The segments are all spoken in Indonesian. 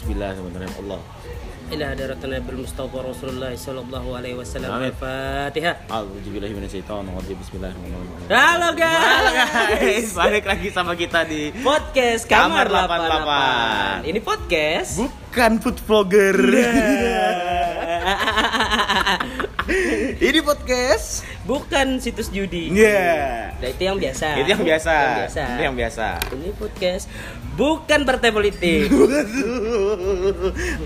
Bismillah Bismillahirrahmanirrahim Allah. Ila hadratan Nabil Mustafa Rasulullah sallallahu alaihi wasallam. Al-Fatihah. A'udzu billahi minasyaitonir rajim. Bismillahirrahmanirrahim. Halo guys. Halo guys. Balik lagi sama kita di podcast Kamar 88. 88. Ini podcast bukan food vlogger. Ini podcast bukan situs judi. Iya. Yeah. Nah, itu yang biasa. Itu yang biasa. Itu yang biasa. Itu yang biasa. Ini podcast Bukan partai politik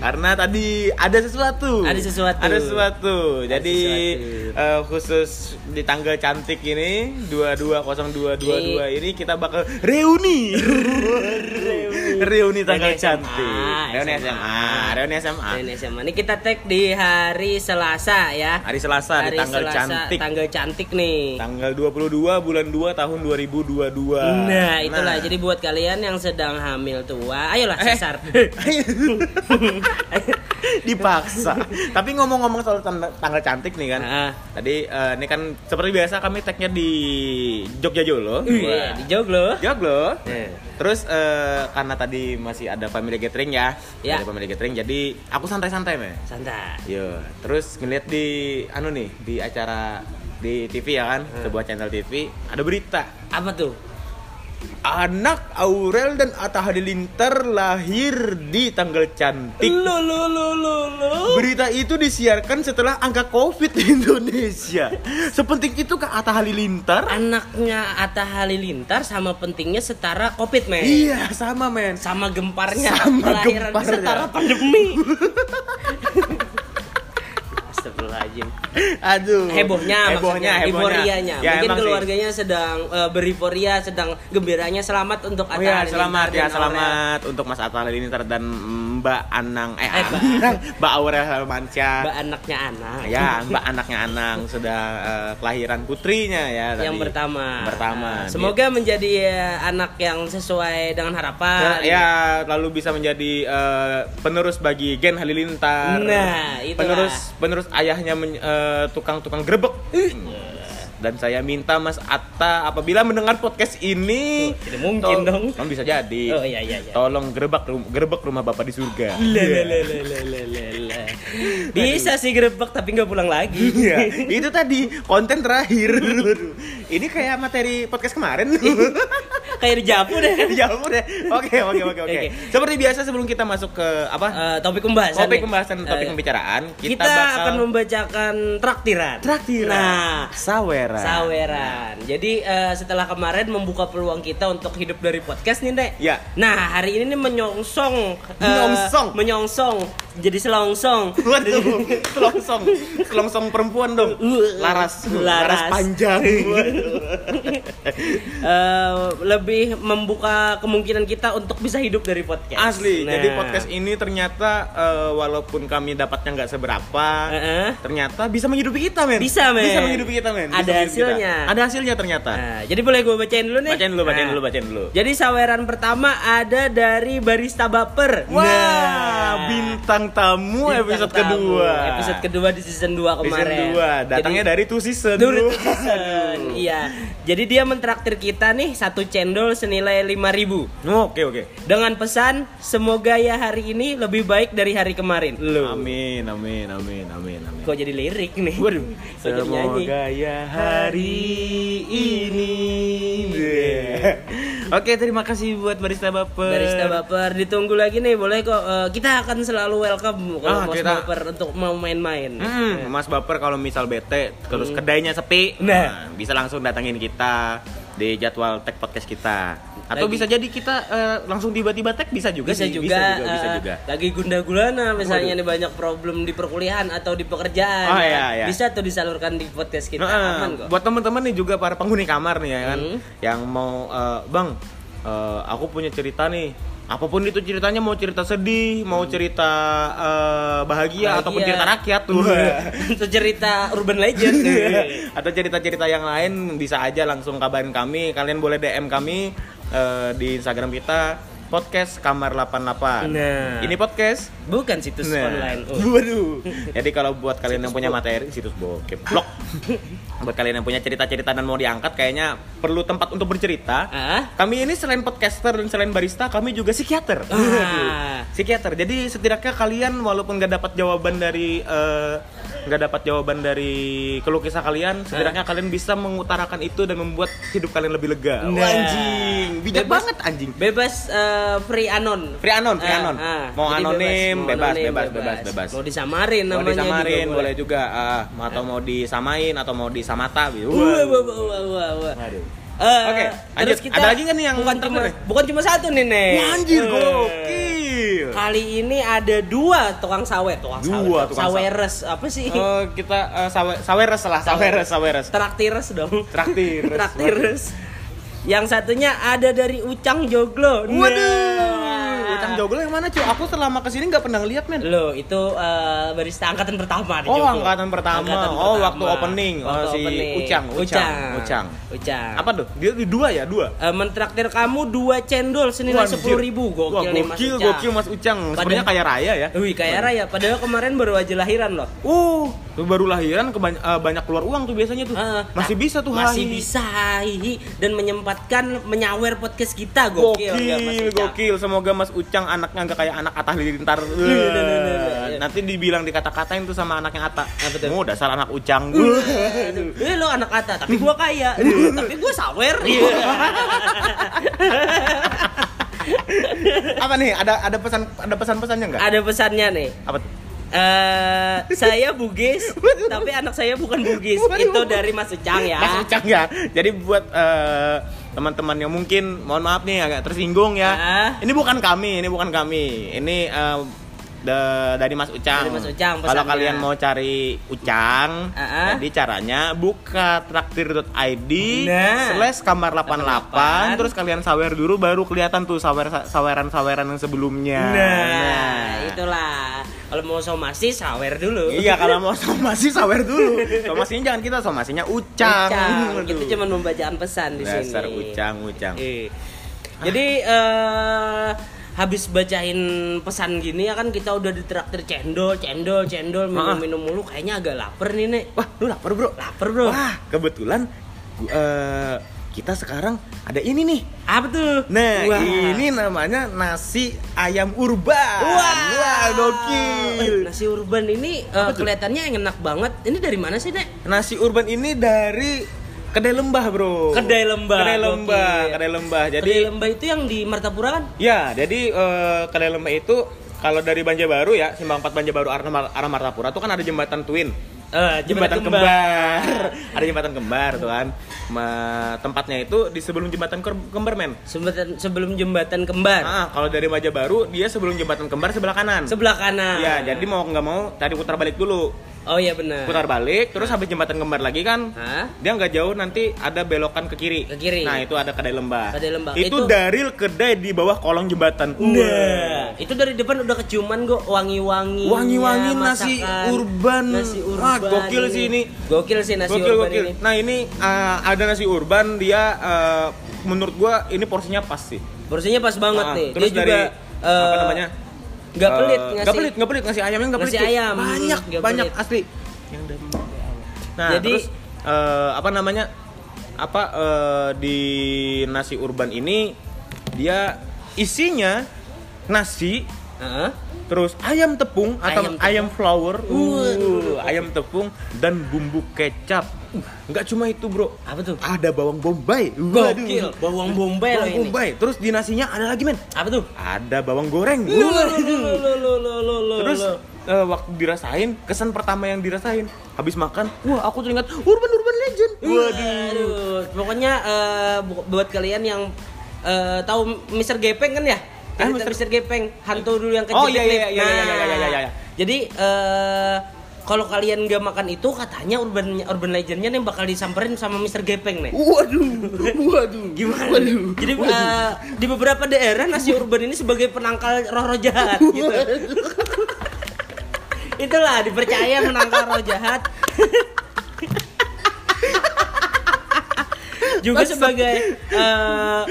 Karena tadi ada sesuatu. Ada sesuatu. Ada sesuatu. Jadi sesuatu. eh, khusus di tanggal cantik ini 220222 ini kita bakal reuni. reuni tanggal Reuni SMA, cantik. Reuni SMA. Reuni SMA. Ini SMA Ini kita tag di hari Selasa ya Hari Selasa Hari di tanggal Selasa, cantik. Tanggal cantik nih Tanggal 22 bulan 2 tahun 2022. Nah itulah jadi buat kalian yang sedang hamil tua Ayolah Eh. sesar dipaksa. Tapi ngomong-ngomong soal tang- tanggal cantik nih kan. Ah. Tadi eh, ini kan seperti biasa kami tagnya di Jogja Jolo. Iya, di Joglo. Joglo. Eh. Terus eh, karena tadi masih ada family gathering ya, Ya. ada family gathering, jadi aku santai-santai me. Santai. Yo, terus ngeliat di anu nih di acara di TV ya kan, Hmm. sebuah channel TV ada berita Apa tuh? Anak Aurel dan Atta Halilintar lahir di tanggal cantik. Lo lo lo lo lo. Berita itu disiarkan setelah angka Covid di Indonesia. Sepenting itu ke Atta Halilintar? Anaknya Atta Halilintar sama pentingnya setara Covid, men. Iya, sama men. Sama gemparnya Sama gemparnya. setara pandemi. Astagfirullahaladzim. Aduh. Hebohnya, hebohnya, maksudnya, hebohnya. euforianya. Ya, Mungkin emang sih. keluarganya sedang eh, beriforia, sedang gembiranya selamat untuk Oh Atta ya, Halilintar selamat ya, Aurel. selamat untuk Mas Atta Halilintar dan Mbak Anang eh, Eh. Anang, Mbak Aurel Hermansyah. Mbak anaknya anak. Ya, Mbak anaknya Anang sudah eh, kelahiran putrinya ya tadi. Yang pertama. Pertama. Nah, Semoga menjadi eh, anak yang sesuai dengan harapan. ya lalu bisa menjadi eh, penerus bagi Gen Halilintar. Nah, penerus penerus ayahnya men- eh, tukang-tukang grebek. Dan saya minta Mas Atta apabila mendengar podcast ini Oh, tidak mungkin dong. Kan bisa jadi. Oh, iya, iya, iya. Tolong gerebek rum- gerebek rumah Bapak di surga. Le, le, le, le, le, le, le, le. Bisa sih grebek tapi nggak pulang lagi. Iya, itu tadi konten terakhir. ini kayak materi podcast kemarin. Kayak di Japu deh. Jauh deh. Oke, oke, oke, oke. Seperti biasa sebelum kita masuk ke apa? Eh, topik pembahasan. topik nih. pembahasan, topik Eh, pembicaraan, kita, Kita, bakal akan membacakan traktiran. traktiran. Nah, saweran. saweran. Jadi eh, setelah kemarin membuka peluang kita untuk hidup dari podcast nih, Dek. Ya. Nah, hari ini nih menyongsong eh, Menyongsong. menyongsong jadi selongsong. Waduh, selongsong, selongsong perempuan dong. Laras, laras, Laras. panjang. Eh, lebih membuka kemungkinan kita untuk bisa hidup dari podcast. Asli. Nah. Jadi podcast ini ternyata eh, walaupun kami dapatnya nggak seberapa, Heeh. ternyata bisa menghidupi kita, men. Bisa, men. Bisa menghidupi kita, men. Bisa Ada menghidupi kita. hasilnya. Ada hasilnya ternyata. Nah, jadi boleh gue bacain dulu nih. Bacain dulu, bacain Nah, dulu, bacain dulu. Jadi saweran pertama ada dari barista baper. Wah, Nah. bintang tamu Bintang episode tamu. kedua. Episode kedua di season 2 kemarin. Season 2. Datangnya Jadi- dari two season. Dari two season. Iya. Jadi dia mentraktir kita nih satu cendol senilai 5000 Oke, oke. dengan pesan semoga ya hari ini lebih baik dari hari kemarin. Loh. Amin, amin, amin, amin, amin. Kok jadi lirik nih? Waduh, Kok jadi nyanyi? semoga ya hari ini. Oke, terima kasih buat barista baper. Barista baper ditunggu lagi nih boleh kok Eh, kita akan selalu welcome kalau Ah, Mas kita- baper untuk mau main-main. Hmm, Mas baper kalau misal bete terus Hmm. kedainya sepi, Nah. nah, bisa langsung datangin kita di jadwal tag podcast kita. Atau Lagi- bisa jadi kita eh, langsung tiba-tiba tag bisa juga bisa sih. juga, bisa juga, bisa eh, juga. lagi gunda gulana misalnya nih banyak problem di perkuliahan atau di pekerjaan Oh, ya. iya, iya. bisa tuh disalurkan di podcast kita Heeh, aman kok buat teman-teman nih juga para penghuni kamar nih ya kan, Hmm. yang mau eh, bang, eh, aku punya cerita nih. Apa pun itu ceritanya mau cerita sedih, mau cerita eh, bahagia, Bahagia. ataupun cerita rakyat tuh. itu cerita urban legend Atau cerita-cerita yang lain bisa aja langsung kabarin kami. Kalian boleh DM kami eh, di Instagram kita podcast Kamar 88. Nah. Ini podcast Bukan situs Nah, online. Oh. Waduh. Jadi kalau buat kalian yang punya materi situs bokep blog. buat kalian yang punya cerita-cerita dan mau diangkat kayaknya perlu tempat untuk bercerita. Ah? Kami ini selain podcaster dan selain barista, kami juga psikiater. Ah. psikiater. Jadi setidaknya kalian walaupun nggak dapat jawaban dari eh, nggak dapat jawaban dari keluh kisah kalian, setidaknya kalian bisa mengutarakan itu dan membuat hidup kalian lebih lega. Nah. Wah, anjing, bijak Bebas- banget anjing. Bebas eh, free anon. Free anon, free Ah, anon. ah. Mau Jadi anonim, mau bebas, anonim, bebas, bebas, bebas. Mau disamarin mau namanya disamarin juga boleh juga ah, atau mau disamain atau mau disamata gitu. Wah, wah, wah, wah, wah. Eh, Oke, terus lanjut. kita Ada lagi nih yang bukan cuma terakhir? bukan cuma satu nih nih. Wah, anjir Eh, gokil. Kali ini ada dua tukang sawer, tukang Dua sawer, tukang saweres apa sih? Eh, kita eh, sawe saweres lah, saweres, saweres. Traktires dong. Traktir. Traktires. Yang satunya ada dari Ucang Joglo. Waduh. Joglo yang mana cuy? Aku selama ke sini nggak pernah ngeliat men. Lo itu eh, barista angkatan pertama di Oh, Joglo. angkatan pertama. Angkatan Oh, pertama. waktu opening. Oh, Waktu si opening. Ucang, Ucang, Ucang. Ucang. Apa tuh? Dia di dua ya, dua. Eh, mentraktir kamu dua cendol senilai sepuluh ribu Wah, gokil nih mas gokil, Ucang. gokil Mas Ucang. Sebenarnya kaya raya ya. Wih kaya raya, padahal kemarin baru aja lahiran loh. Uh, tuh baru lahiran kebany- eh, banyak keluar uang tuh biasanya tuh. Ah, Masih nah, bisa tuh masih hai. bisa hihi dan menyempatkan menyawer podcast kita gokil, Gokil, nggak, Mas Ucang? gokil. Semoga Mas Ucang anaknya nggak kayak anak Atta Halilintar. Iya, iya, iya. Nanti dibilang dikata-katain tuh sama anaknya Atta. Tuh? Oh, dasar anak Ucang. Eh lo anak kata, tapi gua kaya, tapi gua sawer. Apa nih? Ada ada pesan ada pesan-pesannya nggak? Ada pesannya nih. Apa tuh? Eh, saya Bugis, tapi anak saya bukan Bugis. Itu dari Mas Ucang ya. Mas Ucang ya. Jadi buat eh, teman-teman yang mungkin mohon maaf nih agak tersinggung ya. Ah. Ini bukan kami, ini bukan kami. Ini eh, da- dari Mas Ucang. Dari Mas Ucang Kalau kalian mau cari Ucang, Ah, ah. jadi caranya buka traktir.id Nah. slash kamar 88 88. terus kalian sawer dulu baru kelihatan tuh sawer saweran-saweran yang sebelumnya. Nah, itulah. Kalau mau somasi sawer dulu. Iya kalau mau somasi sawer dulu. Somasinya jangan kita, somasinya Ucang. Ucang. Kita cuma membacakan pesan di sini. Dasar Ucang, Ucang. Eh. Jadi eh habis bacain pesan gini ya kan kita udah ditraktir cendol, cendol, cendol, minum-minum mulu kayaknya agak lapar nih, Nek. Wah, lu lapar bro? Lapar, Bro. Wah, kebetulan gu- eh, kita sekarang ada ini nih. Apa tuh? Nah, Wah. ini namanya nasi ayam urban. Wah, Wah, Eh, gokil. nasi urban ini eh, tuh? kelihatannya enak banget. Ini dari mana sih, Nek? Nasi urban ini dari Kedai Lembah, Bro. Kedai Lembah, Kedai Lembah, gokil. Kedai Lembah. Jadi Kedai lembah itu yang di Martapura kan? Ya, jadi eh, Kedai Lembah itu kalau dari Banjarbaru ya, Simpang 4 Banjarbaru arah, arah Martapura tuh kan ada jembatan Twin. Eh, Jembatan, kembar. ada jembatan kembar tuh kan. Ma- tempatnya itu di sebelum jembatan kembar, men. Sebelum, sebelum jembatan kembar. Ah, kalau dari Baru dia sebelum jembatan kembar sebelah kanan. Sebelah kanan. Ya, jadi mau nggak mau tadi putar balik dulu. Oh iya benar. Putar balik, terus habis jembatan kembar lagi kan. Hah? Dia nggak jauh nanti ada belokan ke kiri. Ke kiri. Nah, itu ada kedai lembah. Kedai Lembah. Itu, Itu- dari kedai di bawah kolong jembatan. Nah, itu dari depan udah keciuman kok wangi-wangi. Wangi-wangi nasi urban. Nasi urban. Wah, gokil sih ini. Gokil sih nasi gokil, urban gokil. ini. Nah, ini uh, ada nasi urban dia uh, menurut gua ini porsinya pas sih. Porsinya pas banget Ah, nih. Terus Dia dari juga apa eh, namanya? Nggak Eh, pelit nggak ngasih. pelit, nggak pelit ngasih ayamnya nggak pelit. Ngasih ayam. Banyak, Nggak banyak pelit. asli. Yang dari Nah, Jadi- terus eh, apa namanya? Apa eh, di nasi urban ini dia isinya nasi Heeh. terus ayam tepung atau Ayam ayam, tepung. flour, Waduh. uh, ayam tepung dan bumbu kecap. Enggak cuma itu, Bro. Apa tuh? Ada bawang bombay. Gokil, bawang bombay Bawang ini. Bombay. Terus di nasinya ada lagi, men. Apa tuh? Ada bawang goreng. Terus uh, waktu dirasain, kesan pertama yang dirasain habis makan, wah aku teringat Urban Urban Legend. Waduh. Aduh, pokoknya uh, buat kalian yang uh, tahu Mr. Gepeng kan ya? Ah, Mr. Mr. Gepeng, hantu dulu yang kecil. Oh iya iya iya, nah, iya iya iya iya iya. iya, iya. Nah, jadi uh, kalau kalian nggak makan itu katanya urban urban legendnya nih bakal disamperin sama Mr. Gepeng nih. Waduh, waduh. Gimana? Jadi eh, di beberapa daerah nasi urban ini sebagai penangkal roh-roh jahat gitu. Itulah dipercaya menangkal roh jahat. Juga sebagai eh,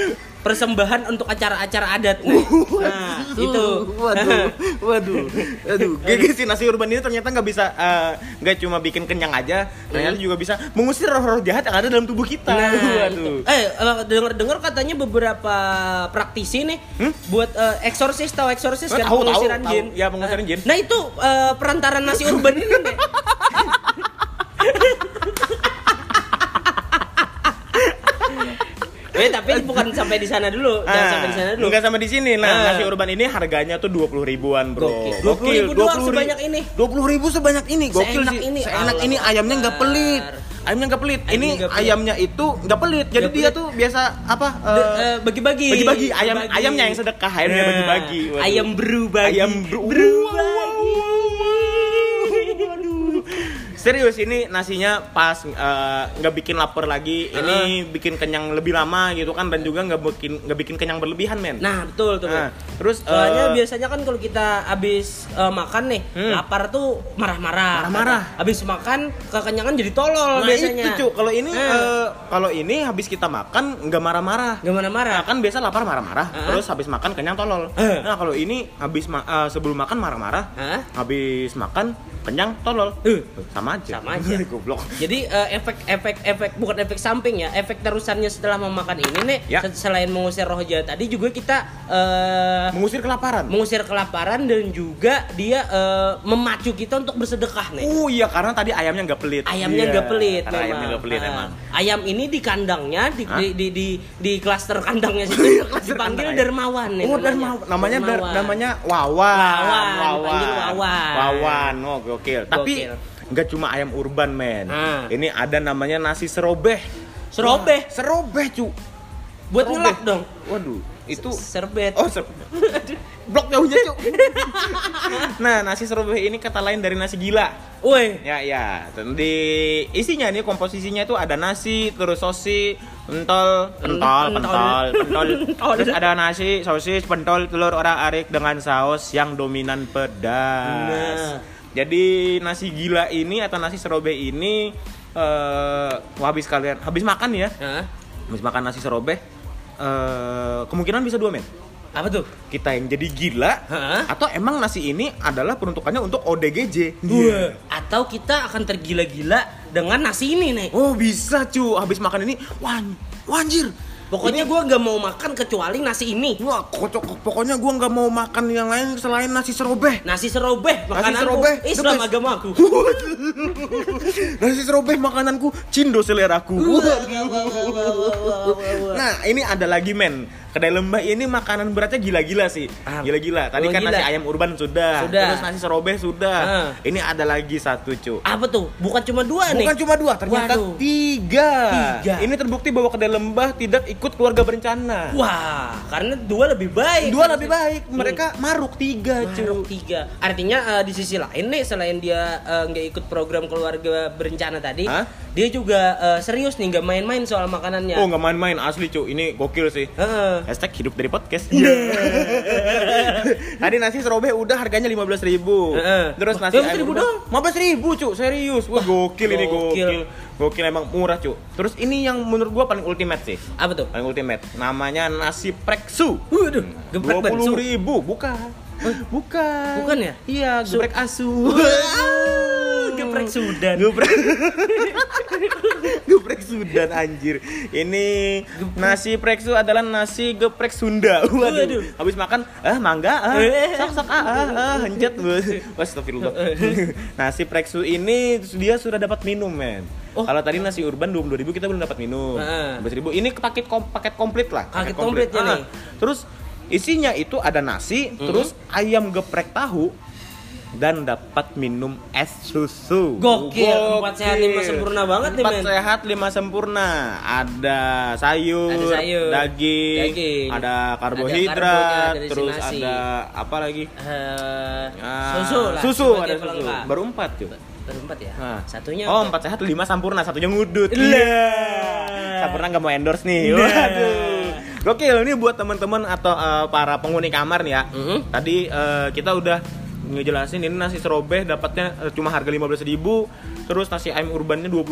persembahan untuk acara-acara adat. Nah, itu. Waduh, waduh, waduh. Gigi si nasi urban ini ternyata nggak bisa eh, nggak cuma bikin kenyang aja, ternyata juga bisa mengusir roh-roh jahat yang ada dalam tubuh kita. Nah, waduh. itu. eh dengar-dengar katanya beberapa praktisi nih buat eh, eksorsis tahu eksorsis Oh, kan tahu, tahu, pengusiran tahu. jin. Ya, pengusiran jin. Nah, itu eh, perantaran nasi urban ini nih. Eh tapi bukan sampai di sana dulu, jangan sampai di sana dulu. Enggak sampai di sini. Nah, Ah. nasi urban ini harganya tuh 20 ribuan, Bro. Gokil. 20.000 doang sebanyak ini. 20 ribu sebanyak ini. Gokil Seenak sih. ini. Seenak ini ayamnya nggak pelit. Ayamnya nggak pelit. Ayamnya ini pelit. ayamnya itu nggak pelit. Jadi Nggak dia pelit. tuh biasa apa? Eh, eh, bagi-bagi. bagi-bagi. Ayam Bagi. ayamnya yang sedekah, ayamnya Nah, bagi-bagi. Ayam berubah. Ayam bru- Serius ini nasinya pas eh, nggak bikin lapar lagi, ini bikin kenyang lebih lama gitu kan dan juga nggak bikin nggak bikin kenyang berlebihan men. Nah, betul tuh. Nah, terus Soalnya eh, biasanya kan kalau kita habis eh, makan nih, Hmm. lapar tuh marah-marah. Marah-marah. Habis makan kekenyangan jadi tolol Nah biasanya. itu kalau ini Nah. eh, kalau ini habis kita makan nggak marah-marah. Gak marah-marah. Nah, kan biasa lapar marah-marah, Ah. terus habis makan kenyang tolol. Eh. Nah kalau ini habis ma- eh, sebelum makan marah-marah, Hah? habis makan kenyang tolol. Eh. Sama aja. Sama aja. Goblok. Jadi eh, efek efek efek bukan efek samping ya, efek terusannya setelah memakan ini nih Ya. se- selain mengusir roh jahat tadi juga kita Mengusir kelaparan. mengusir kelaparan dan juga dia eh, memacu kita untuk bersedekah nih. Oh iya karena tadi ayamnya nggak pelit. Ayamnya Iya, nggak pelit Karena memang. ayamnya nggak pelit Nah, emang. Ayam ini di kandangnya di Hah? di di di, di klaster kandangnya situ klaster dipanggil kandang. Dermawan nih. Oh, Darmawan. Namanya Dar- namanya Wawan. Wawan, dipanggil Wawan. Wawan. Oh, gokil. Tapi nggak cuma ayam urban, men. Ah. Ini ada namanya nasi serobeh. Serobeh? Wah, serobeh, cu. buat Serobeh. ngelak dong. Waduh, itu Serbet. Oh, ser blok jauhnya, cu. nah, nasi serobeh ini kata lain dari nasi gila. Woi. Ya, ya. Di isinya nih komposisinya itu ada nasi, terus sosis, pentol, pentol, Pentol. pentol. Pentol. Terus ada nasi, sosis, pentol, telur orak-arik dengan saus yang dominan pedas. Nah. Jadi nasi gila ini atau nasi serobeh ini eh wah, habis kalian habis makan ya, Hah? habis makan nasi serobeh eh kemungkinan bisa dua men. Apa tuh? Kita yang jadi gila Hah? atau emang nasi ini adalah peruntukannya untuk ODGJ. Wah. Atau kita akan tergila-gila dengan nasi ini nih. Oh bisa cu, habis makan ini, wah, wah anjir. Pokoknya gua nggak mau makan kecuali nasi ini. Wah, kocok. Pokoknya gua nggak mau makan yang lain selain nasi serobeh. Nasi serobeh, makananku serobeh, Islam agamaku. nasi serobeh makananku, cindo seleraku. nah, ini ada lagi men. Kedai lembah ini makanan beratnya gila-gila sih. Ah, Gila-gila. Tadi oh, kan nasi ayam urban sudah. Sudah. Terus nasi serobeh sudah. Ah. Ini ada lagi satu cu. Apa tuh? Bukan cuma dua nih. Bukan cuma dua, ternyata Waduh. tiga. Tiga. Ini terbukti bahwa kedai lembah tidak ikut keluarga berencana. Wah, karena dua lebih baik. Dua lebih baik, mereka maruk tiga Maruk cuy. tiga. Artinya eh, di sisi lain nih selain dia eh, nggak ikut program keluarga berencana tadi, Hah? dia juga eh, serius nih nggak main-main soal makanannya. Oh nggak main-main asli cuy, ini gokil sih. Heeh. Hashtag hidup dari podcast. Tadi nasi serobeh udah harganya lima belas ribu. Heeh. Terus nasi 15.000 doang? lima belas ribu cuy, serius. Wah gokil ini Gokil. Gokil. Emang murah cuy. Terus ini yang menurut gua paling ultimate sih. Apa tuh? Paling ultimate. Namanya nasi preksu. Waduh, geprek Dua puluh ribu, bukan. Bukan. Bukan ya? Iya, Su- geprek asu. Wah, geprek Sudan. Geprek. geprek Sudan anjir. Ini nasi preksu adalah nasi geprek Sunda. Waduh. Waduh. Habis makan, ah mangga, ah, Eh. sok sok ah, ah, ah hancet. Astagfirullah. nasi preksu ini dia sudah dapat minum, men. Oh. Kalau tadi nasi urban 22.000 kita belum dapat minum. Heeh. 12.000 ini paket kom- paket komplit lah. Paket Paket komplit. komplitnya Ah. nih. Terus isinya itu ada nasi, terus ayam geprek tahu dan dapat minum es susu. Gokil, empat sehat, lima sempurna banget nih, Empat men. sehat lima sempurna. Ada sayur, Ada sayur, daging, daging, ada ada karbohidrat, karbonya si terus nasi. ada apa lagi? Ah, susu lah. Susu ada susu. pelengkap. Baru empat tuh. Baru empat ya. Ah. Satunya Oh empat sehat lima sempurna satunya ngudut. Lah. Iya. Sampurna nggak mau endorse nih. Nah. Waduh. Gokil ini buat teman-teman atau eh, para penghuni kamar nih ya. Mhm. Tadi eh, kita udah ngejelasin ini nasi serobeh dapatnya eh, cuma harga 15.000 terus nasi ayam urbannya 20.000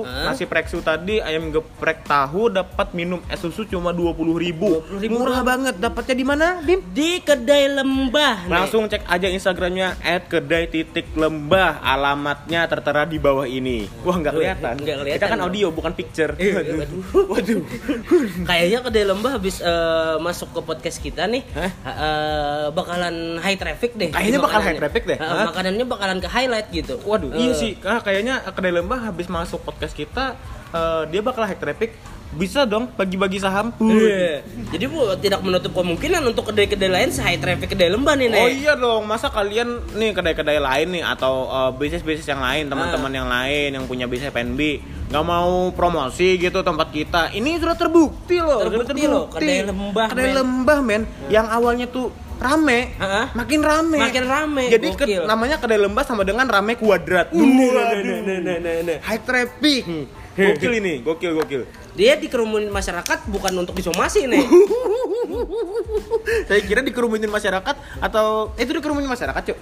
Hah? nasi preksu tadi ayam geprek tahu dapat minum es susu cuma 20.000 20.000 murah banget dapatnya di mana Dim Di kedai lembah. Langsung cek aja instagramnya @kedai titik lembah alamatnya tertera di bawah ini wah nggak kelihatan Nggak kelihatan kita kan dong. audio bukan picture Eh, waduh waduh. waduh Kayaknya kedai lembah habis eh, masuk ke podcast kita nih, Hah? eh, bakalan high traffic deh. Kayaknya bakal Makanannya. high traffic deh. Eh, Hah? makanannya bakalan ke highlight gitu. Waduh, Eh, iya sih. Ah, kayaknya kedai lembah habis masuk podcast kita, eh, dia bakal hack traffic. Bisa dong bagi-bagi saham. Iya. Jadi bu tidak menutup kemungkinan untuk kedai-kedai lain high traffic kedai lembah nih nih. Oh iya dong, masa kalian nih kedai-kedai lain nih atau eh, bisnis-bisnis yang lain, teman-teman yang lain yang punya bisnis F&B nggak mau promosi gitu tempat kita. Ini sudah terbukti loh, sudah Terbukti loh, kedai lembah, Kedai men. lembah, men. Yang awalnya tuh rame, Hah? makin rame. Makin rame, Jadi ke- namanya kedai lembah sama dengan rame kuadrat. Nah, nah, Waduh. nah, nah, nah, nah. High traffic. Gokil ini, gokil gokil. Dia dikerumunin masyarakat bukan untuk disomasi nih. Saya kira dikerumunin masyarakat atau itu dikerumunin masyarakat, Cuk.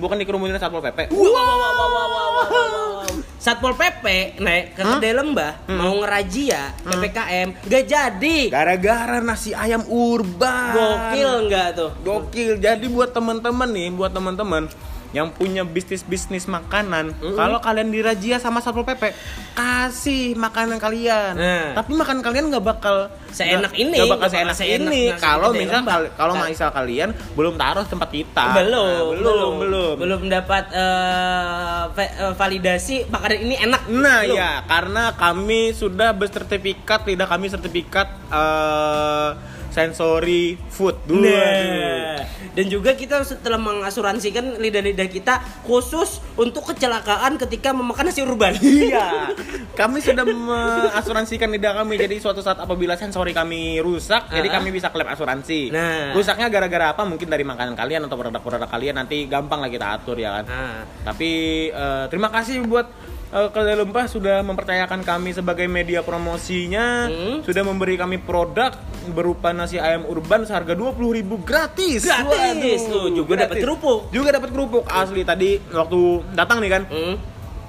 Bukan dikerumunin Satpol PP. Wow, wow, wow, wow, wow, wow, wow. Satpol PP naik ke kedai lembah mau ngerajia PPKM gak jadi. Gara-gara nasi ayam urban. Gokil nggak tuh? Gokil. Jadi buat teman-teman nih, buat teman-teman yang punya bisnis-bisnis makanan, kalau kalian dirazia sama Satpol PP, kasih makanan kalian. Nah. Tapi makanan kalian nggak bakal Seenak nggak- ini, nggak bakal seenak seenak ini. Kalau misal kalau Ka- misal kalian belum taruh tempat kita. belum, Nah, belum, belum, belum dapat eh, eh, validasi makanan ini enak. Nah Belum. ya, karena kami sudah bersertifikat, tidak kami sertifikat eh, sensory food. Waduh. Nah, dan juga kita setelah mengasuransikan lidah-lidah kita khusus untuk kecelakaan ketika memakan nasi urban. Iya, kami sudah mengasuransikan lidah kami. Jadi suatu saat apabila sensori kami rusak, jadi Ah. kami bisa klaim asuransi. Nah. rusaknya gara-gara apa? Mungkin dari makanan kalian atau produk-produk kalian nanti gampang lah kita atur ya kan. Nah, Tapi eh, terima kasih buat eh, Kedai Lembah sudah mempercayakan kami sebagai media promosinya, Hmm. sudah memberi kami produk berupa nasi ayam urban seharga 20.000 gratis. Gratis. Tuh, juga dapat kerupuk. Juga dapat kerupuk asli tadi waktu datang nih kan. hmm.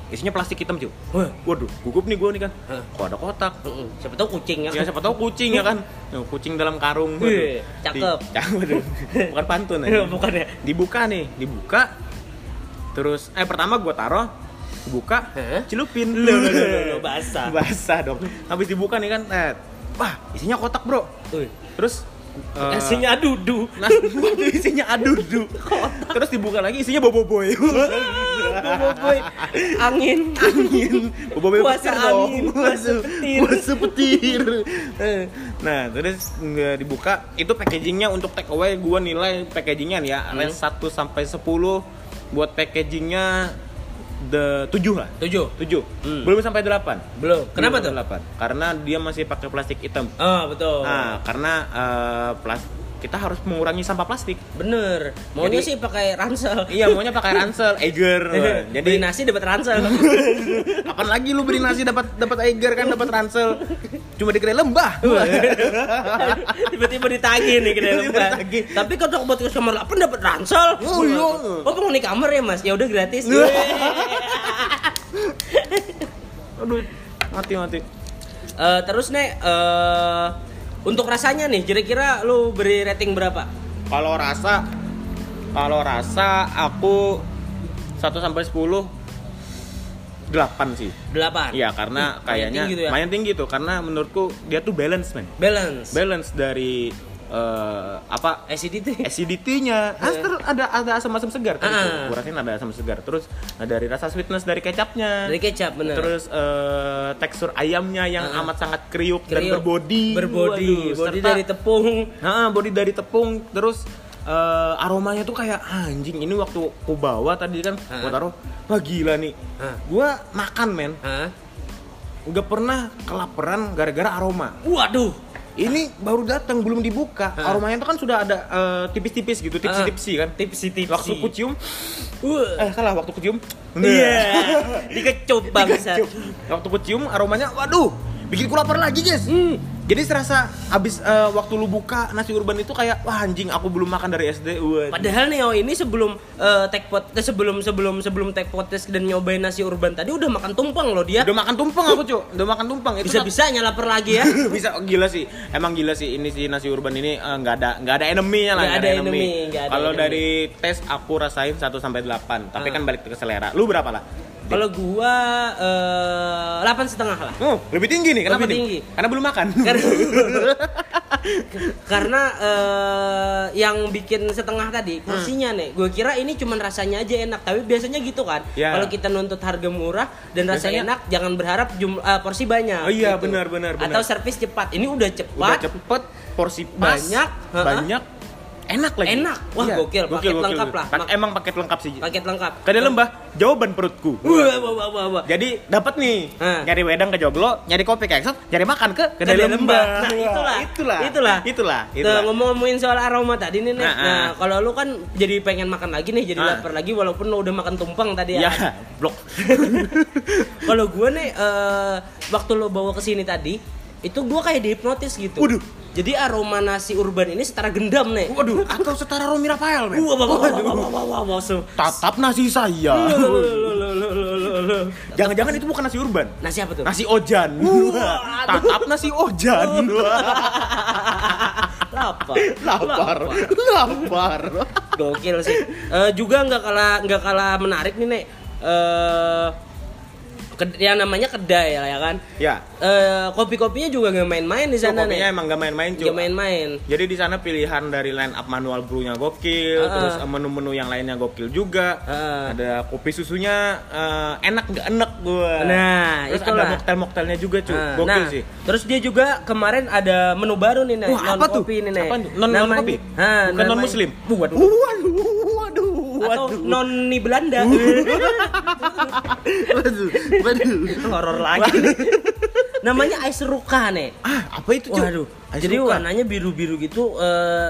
Isinya plastik hitam, cuy. Waduh, gugup nih gue nih kan. Kok ada kotak? Mm-mm. Siapa tahu kucing ya. Ya siapa tahu kucing ya kan. Tuh, kucing dalam karung. Waduh. Cakep. Di- cakep. waduh. Bukan pantun aja. Bukan ya? Dibuka nih, dibuka. Terus eh pertama gua taruh dibuka, Hah? cilupin. Loh, basah. basah dong. Habis dibuka nih kan, eh, wah, isinya kotak, Bro. Wih. Terus eh, Isinya dudu. Nah, isinya adudu. Terus dibuka lagi isinya boboiboy. Boboiboy. Angin. angin boboiboy Puasa petir dong. angin, puasa petir. puasa petir Eh, nah terus nggak dibuka itu packagingnya untuk take away gua nilai packagingnya nih ya Hmm. range 1 sampai 10 buat packagingnya the 7 lah Tujuh. 7 Hmm. belum sampai 8 Belum. Kenapa tuh? 8 karena dia masih pakai plastik hitam Ah, betul. nah karena eh, plas- kita harus mengurangi sampah plastik Bener. Maunya Jadi- sih pakai ransel. iya maunya pakai ransel Eiger Jadi jadi nasi dapat ransel. Kapan lagi lu beli nasi dapat dapat Eiger kan dapat ransel. Cuma di kedai lembah. Tiba-tiba ditagih nih kedai lembah. Tapi kalau buat customer 8 dapat ransel. Oh, iya. Oh, penghuni kamar ya, Mas? Ya udah gratis. Aduh, mati mati. Eh, terus nih eh untuk rasanya nih kira-kira lu beri rating berapa? Kalau rasa kalau rasa aku 1 sampai 10 8 sih. 8. Iya, karena kayaknya tinggi tuh ya? lumayan tinggi tuh karena menurutku dia tuh balance, man. Balance. Balance dari eh, apa Acidity. acidity-nya Ah, terus ada ada asam-asam segar tadi tuh. Ah. Gua rasain ada asam segar. Terus nah, dari rasa sweetness dari kecapnya. Dari kecap bener. Terus eh, tekstur ayamnya yang Ah. amat sangat kriuk, dan Kriuk. berbodi. Berbodi. Waduh, Bodi serta- dari tepung. Nah, body dari tepung. Terus eh, aromanya tuh kayak anjing. Ini waktu ku bawa tadi kan, Ah. gua taruh, wah gila nih. Ah. Gua makan men, Hah? nggak pernah kelaparan gara-gara aroma. Waduh. Ini baru datang belum dibuka. Aromanya tuh kan sudah ada eh, tipis-tipis gitu, tipsi-tipsi kan. Tipsi-tipsi. Waktu ku cium, Uh. eh salah waktu ku cium. Iya. Dikecup bangsa. Waktu ku cium aromanya, waduh, bikin ku lapar lagi guys. Hmm. Jadi serasa abis eh, waktu lu buka nasi urban itu kayak wah anjing aku belum makan dari SD. Wah. Padahal nih oh ini sebelum eh, take pot eh, sebelum sebelum sebelum take podcast dan nyobain nasi urban tadi udah makan tumpeng loh dia. Udah makan tumpeng aku, Cuk. Udah makan tumpeng. Itu Bisa-bisanya lapar lagi ya. bisa oh, gila sih emang gila sih ini sih nasi urban ini nggak ada nggak ada enemy-nya lah Nggak nggak ada enemy, ada kalau enemy. dari tes aku rasain 1 sampai 8 tapi Ah. kan balik ke selera lu berapa lah Kalau gua delapan setengah lah. oh lebih tinggi nih kenapa Lebih nih? tinggi. karena belum makan Karena, karena eh, yang bikin setengah tadi porsinya nih, gue kira ini cuman rasanya aja enak, tapi biasanya gitu kan. Ya. Kalau kita nuntut harga murah dan rasanya Biasanya- enak, jangan berharap jumlah porsi banyak. Oh iya, gitu. benar, benar. Atau servis cepat. Ini udah cepat, udah cepet porsi pas, Banyak, banyak enak lagi Enak. Wah, gokil. Paket lengkap lah. Pak- emang paket lengkap sih paket lengkap. Kada lembah jawaban perutku Wah, wah, wah, wah, wah. jadi dapat nih Ah. nyari wedang ke joglo nyari kopi ke Exot nyari makan ke kedai Kedai lembah Nah, itulah. itulah Itulah. itulah Tuh, itulah ngomong-ngomongin soal aroma tadi nih, Nek. Nah, Nah, ah. kalau lu kan jadi pengen makan lagi nih, jadi lapar lagi walaupun lu udah makan tumpeng tadi ya ya. blok kalau gue nih eh, waktu lo bawa ke sini tadi, itu gue kayak dihipnotis gitu. Waduh. Jadi aroma nasi urban ini setara gendam nih. Waduh, atau setara Romi Rafael, men. So- Tatap nasi saya. Jangan-jangan itu bukan nasi urban. Nasi apa tuh? Nasi ojan. Tatap nasi ojan. Lapar. Lapar. Lapar. Gokil sih. Eh, juga nggak kalah nggak kalah menarik nih nek. Eh ked- yang namanya kedai lah ya kan. Ya. Eh kopi-kopinya juga nggak main-main di sana Kopinya nih. emang gak main-main, cuy. Nggak main-main. Jadi di sana pilihan dari line up manual brew-nya gokil, Ah. terus eh, menu-menu yang lainnya gokil juga. Ah. Ada kopi susunya eh, enak nggak enak gua. Nah, terus itulah. ada mocktail-mocktailnya juga, cuy. Nah, gokil nah, sih. Terus dia juga kemarin ada menu baru nih nih, Wah, apa tuh? kopi nih nih. Tuh? Non- non kopi? Hah, Bukan non-muslim? Waduh. Waduh, waduh, Atau waduh. noni Belanda. waduh, waduh. Horor lagi. nih. Namanya Ice Ruka nih. Ah, apa itu, cuy? Waduh. Ice Jadi Ruka. warnanya biru-biru gitu eh,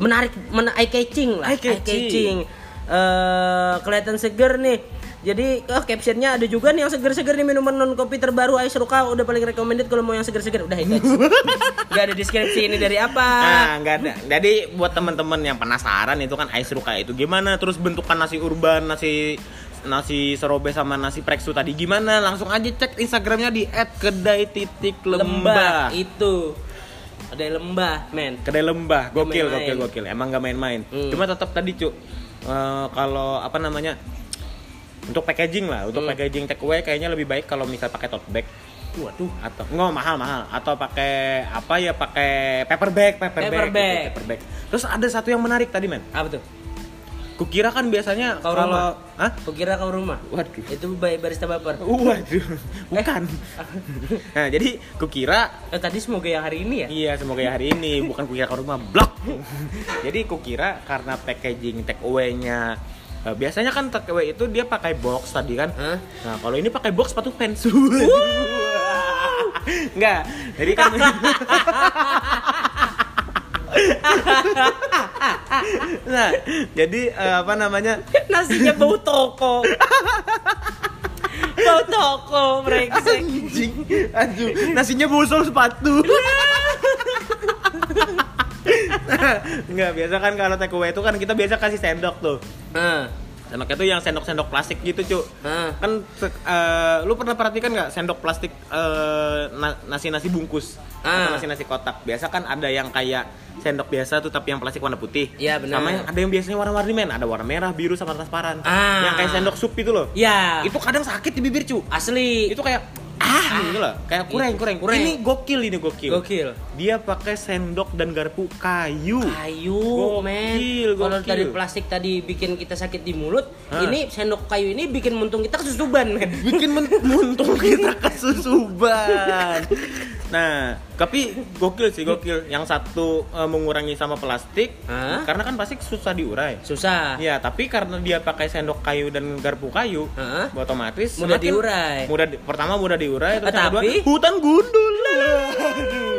menarik, men eye catching lah. Eye catching. Eh, kelihatan seger nih. Jadi oh, captionnya ada juga nih yang seger-seger nih minuman non kopi terbaru Ice Ruka udah paling recommended kalau mau yang seger-seger udah itu. Gak ada deskripsi ini dari apa. Nah, nggak ada. Jadi buat teman-teman yang penasaran itu kan ice ruka itu gimana, terus bentukan nasi urban, nasi nasi serobe sama nasi preksu tadi gimana? Langsung aja cek Instagramnya di @kedai.lembah. lembah itu. Ada lembah, men. Kedai lembah, gokil, gokil, gokil. Emang gak main-main. Hmm. Cuma tetap tadi cuk, eh, kalau apa namanya untuk packaging lah, untuk Hmm. packaging take away kayaknya lebih baik kalau misal pakai tote bag Waduh. atau nggak mahal mahal atau pakai apa ya pakai paper bag paper, Paper bag, bag. gitu, paper bag. Terus ada satu yang menarik tadi men. Apa tuh? Kukira kan biasanya Kau kalau? Hah? Kukira kau rumah. Waduh. Itu bayi barista baper. Waduh, bukan. nah, jadi kukira Eh tadi semoga yang hari ini ya. Iya, semoga ya hari ini bukan kukira ke rumah blok. Jadi kukira karena packaging take away-nya eh, biasanya kan away itu dia pakai box tadi kan. Hah? Nah, kalau ini pakai box sepatu fans. Enggak. Jadi kan Nah, jadi eh, apa namanya? Nasinya bau toko. bau toko, brengsek. Anjing. Aduh, nasinya busol sepatu. Enggak, biasa kan kalau take away itu kan kita biasa kasih sendok tuh. Nah, Sendoknya tuh yang sendok-sendok plastik gitu, Cuk. nah. Kan eh, lu pernah perhatikan nggak sendok plastik na- nasi-nasi bungkus atau nasi-nasi kotak? Biasa kan ada yang kayak sendok biasa tuh tapi yang plastik warna putih. Iya, benar. Sama yang ada yang biasanya warna-warni men, ada warna merah, biru sama transparan. Ah. Yang kayak sendok sup itu loh. Ya, Itu kadang sakit di bibir, Cuk. asli. Itu kayak ah gitu loh, kayak kurang kurang. Kurang. Ini gokil ini gokil. Gokil. Dia pakai sendok dan garpu kayu. kayu, Gokil, men. Kalau dari plastik tadi bikin kita sakit di mulut, Hah. ini sendok kayu ini bikin muntung kita kesusuban, men. bikin men- muntung kita kesusuban. Nah, tapi gokil sih gokil. Yang satu eh, mengurangi sama plastik, Hah? karena kan plastik susah diurai. Susah. Ya, tapi karena dia pakai sendok kayu dan garpu kayu, Hah? otomatis Mudah semakin- diurai. Mudah di- pertama mudah diurai, terus Eh, yang kedua tapi- hutan gundul. Aduh.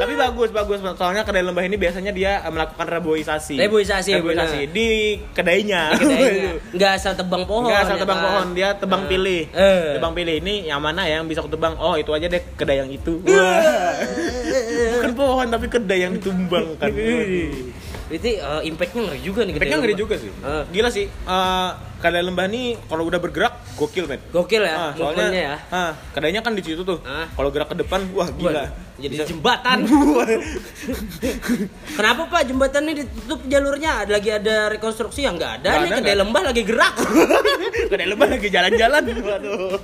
Tapi bagus bagus soalnya kedai lembah ini biasanya dia eh, melakukan reboisasi. Reboisasi, Reboisasi benar. di kedainya. Kedainya. Nggak asal tebang pohon. Enggak asal ya tebang kan? pohon, dia tebang Eh. pilih. Eh. Tebang pilih ini yang mana ya yang bisa kutebang? Oh, itu aja deh kedai yang itu. Wah. Bukan pohon tapi kedai yang ditumbang kan. Berarti eh, impactnya ngeri juga nih. Impactnya ngeri juga sih. Eh. Gila sih. eh, kedai lembah nih kalau udah bergerak gokil men. Gokil ya, Ah, soalnya ya. ah, kedainya kan di situ tuh. Ah. Kalau gerak ke depan, wah gila. Waduh, Jadi Bisa- jembatan. Kenapa Pak jembatan ini ditutup jalurnya? Ada lagi ada rekonstruksi yang nggak ada Nggak nih ada, kedai nggak. lembah lagi gerak. kedai lembah lagi jalan-jalan. Waduh.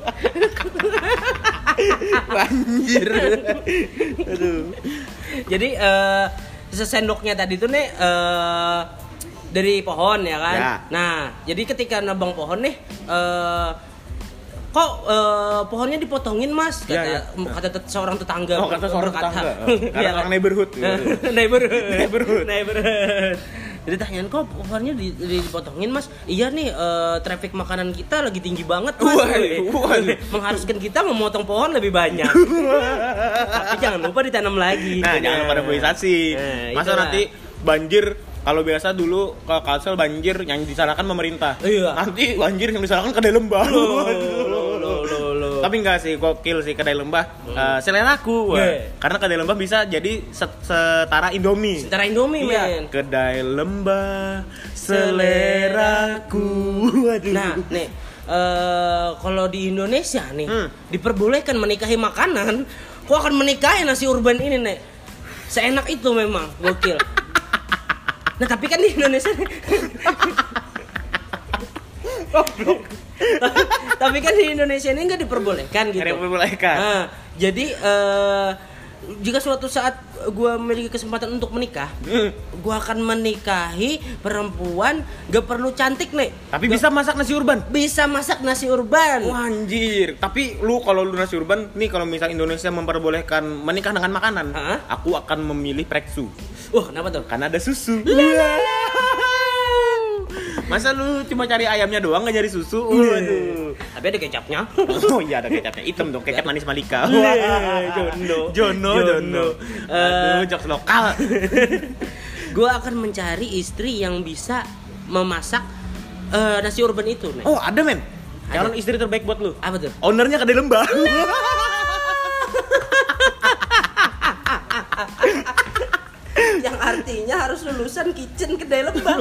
Banjir. Aduh. Jadi eh sesendoknya tadi tuh nih eh dari pohon ya kan. Ya. Nah, jadi ketika nebang pohon nih eh kok eh, pohonnya dipotongin mas kata Ya, ya. kata tet- seorang tetangga Oh, kata seorang berkata. tetangga. Karena Iya orang kan? neighborhood. neighborhood Neighborhood. neighborhood jadi tanyain kok pohonnya di- di- dipotongin mas iya nih eh, traffic makanan kita lagi tinggi banget mas waduh. mengharuskan kita memotong pohon lebih banyak tapi jangan lupa ditanam lagi Nah, jangan lupa reboisasi. Nah, Masa itulah. nanti banjir kalau biasa dulu kalau kalsel banjir yang disalahkan pemerintah. Iya. Nanti banjir yang disalahkan kedai lembah. Loh, loh, loh, loh, loh. Tapi enggak sih, gokil sih kedai lembah. Eh, seleraku. Wah. Yeah. Karena kedai lembah bisa jadi set- setara Indomie. Setara Indomie Iya. men Kedai lembah seleraku. Waduh. Nah, nih eh kalau di Indonesia nih Hmm. diperbolehkan menikahi makanan, kok akan menikahi nasi urban ini nih? Seenak itu memang, gokil. Nah tapi kan di Indonesia tapi kan di Indonesia ini nggak diperbolehkan gitu. Nggak diperbolehkan. Nah, jadi eh jika suatu saat gue memiliki kesempatan untuk menikah, Hmm. gue akan menikahi perempuan gak perlu cantik nih, Tapi bisa masak nasi urban. bisa masak nasi urban. Wah, anjir. Tapi lu kalau lu nasi urban, nih kalau misal Indonesia memperbolehkan menikah dengan makanan, Hah? aku akan memilih preksu. Wah, kenapa tuh? Karena ada susu. Masa lu cuma cari ayamnya doang nggak nyari susu? Waduh. Tapi ada kecapnya. Oh iya ada kecapnya hitam dong, kecap manis Malika. Wah, Jono. Jono, Jono. Jono. Aduh, jokes lokal. gue akan mencari istri yang bisa memasak eh, nasi urban itu nih. Oh, ada men. Calon istri terbaik buat lu. Apa tuh? Ownernya kedai lembah. yang artinya harus lulusan kitchen kedai lembang.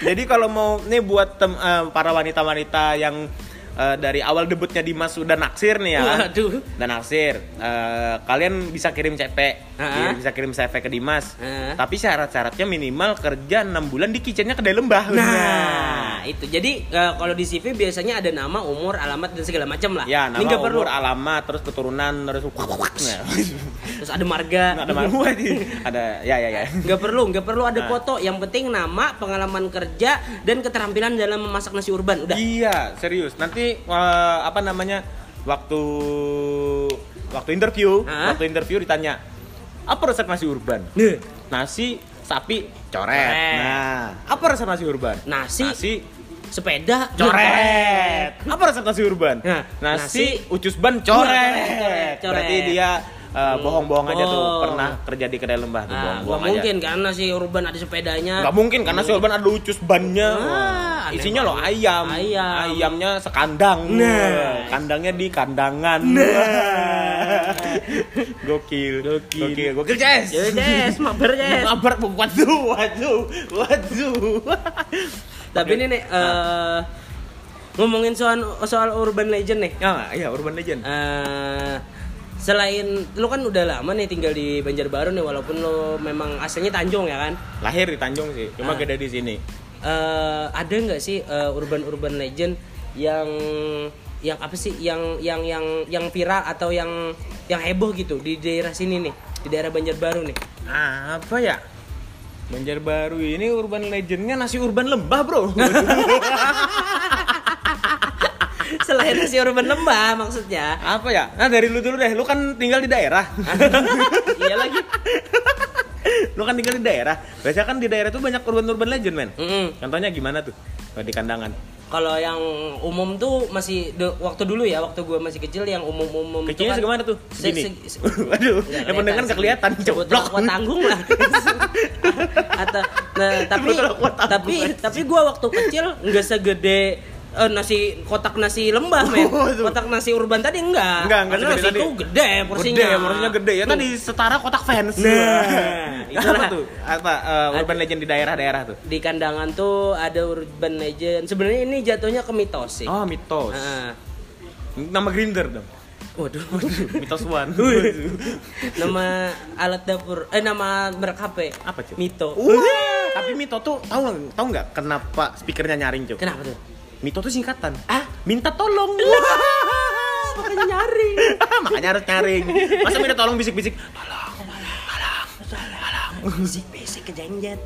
Jadi kalau mau nih buat tem- eh, para wanita-wanita yang eh, dari awal debutnya Dimas sudah naksir nih ya. Waduh. Dan naksir. eh, kalian bisa kirim CP, Ah. bisa kirim CV ke Dimas. Ah. Tapi syarat-syaratnya minimal kerja 6 bulan di kitchennya kedai lembah. Nah, itu. Jadi eh, kalau di CV biasanya ada nama, umur, alamat dan segala macam lah. Ya, nama, Ini nggak perlu. umur, alamat, terus keturunan, terus Terus ada marga. ada malu ada ya ya ya. Nggak perlu, nggak perlu ada Nah. foto. Yang penting nama, pengalaman kerja, dan keterampilan dalam memasak nasi urban. Udah. Iya, serius. Nanti eh, apa namanya? Waktu waktu interview, Hah? waktu interview ditanya, "Apa resep nasi urban?" Nih, Nasi sapi coret. Coret. Nah, apa resep nasi urban? Nasi, Nasi sepeda, coret. Apa resep nasi urban? Nah, nasi, nasi- ucus ban coret. Coret. Coret. Berarti dia eh, bohong-bohong aja tuh Bohong. pernah kerja di kedai lembah tuh Nah, bohong-bohong aja. mungkin kan nasi urban ada sepedanya. Nggak mungkin karena si urban ada ucus bannya. Ah, aneh Isinya loh ayam. Ayam. Ayamnya sekandang. Nah. Kandangnya di kandangan. Gokil. Gokil. Gokil. Gokil, Ces. Ya Des, mabar Des. Kabar waduh, waduh, waduh. Tapi ini nih eh, ngomongin soal soal urban legend nih. Ya, iya urban legend. Eh, selain lu kan udah lama nih tinggal di Banjarbaru nih walaupun lu memang aslinya Tanjung ya kan. Lahir di Tanjung sih, cuma Ah. gede di sini. Eh, ada nggak sih urban urban legend yang yang apa sih yang yang yang yang viral atau yang yang heboh gitu di daerah sini nih di daerah Banjarbaru nih Apa ya? Banjarbaru ini urban legendnya nasi urban lembah bro. selain nasi urban lembah maksudnya Apa ya? Nah dari lu dulu deh, lu kan tinggal di daerah. iya lagi lu kan tinggal di daerah. Biasanya kan di daerah tuh banyak urban urban legend men. Mm-mm. Contohnya gimana tuh? Di kandangan. Kalau yang umum tuh masih de- waktu dulu ya, waktu gua masih kecil yang umum-umum tuh Kecilnya kan- segimana tuh? Se- Segini. se- Waduh, Nggak yang pendengar nggak kelihatan, jeblok. kuat tanggung lah. Atau nah, tapi tapi tapi gua waktu kecil nggak segede eh, nasi kotak nasi lembah men Waduh. kotak nasi urban tadi enggak Enggak, enggak karena nasi tadi. itu gede porsinya Gede, porsinya gede. Ya tadi setara kotak fans. Nah, itulah. apa tuh? Apa eh, urban legend di daerah-daerah tuh? di kandangan tuh ada urban legend sebenarnya ini jatuhnya ke mitos sih Oh, mitos. Heeh. Nama grinder dong. waduh Mitos one. nama alat dapur eh nama merek HP Apa, Cuk? Mito Wah, tapi Mito tuh tahu? Tahu nggak kenapa speakernya nyaring, Cuk? kenapa tuh Mito tuh singkatan. ah Minta tolong. makanya nyari Makanya harus nyaring. Masa minta tolong bisik-bisik? Tolong, tolong, tolong. bisik bisik kejenjet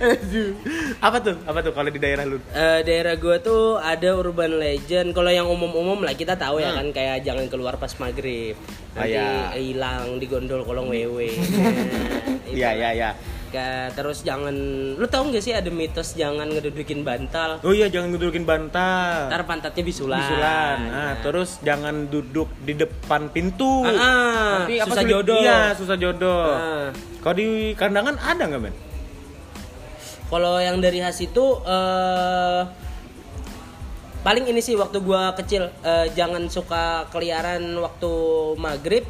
Aduh. Apa tuh? Apa tuh kalau di daerah lu? Eh, daerah gua tuh ada urban legend. Kalau yang umum-umum lah kita tahu ya Hmm. kan kayak jangan keluar pas maghrib. Ah, Nanti ya. hilang di gondol kolong wewe. Iya, iya, iya. Ka- terus jangan lu tahu nggak sih ada mitos jangan ngedudukin bantal. Oh iya, jangan ngedudukin bantal. Ntar pantatnya bisulan. Bisulan. Nah, terus jangan duduk di depan pintu. Ah, ah, Nanti apa susah jodoh. Iya, susah jodoh. Ah. Kalau di kandangan ada nggak, Ben? Kalau yang dari khas itu eh paling ini sih waktu gua kecil eh, jangan suka keliaran waktu maghrib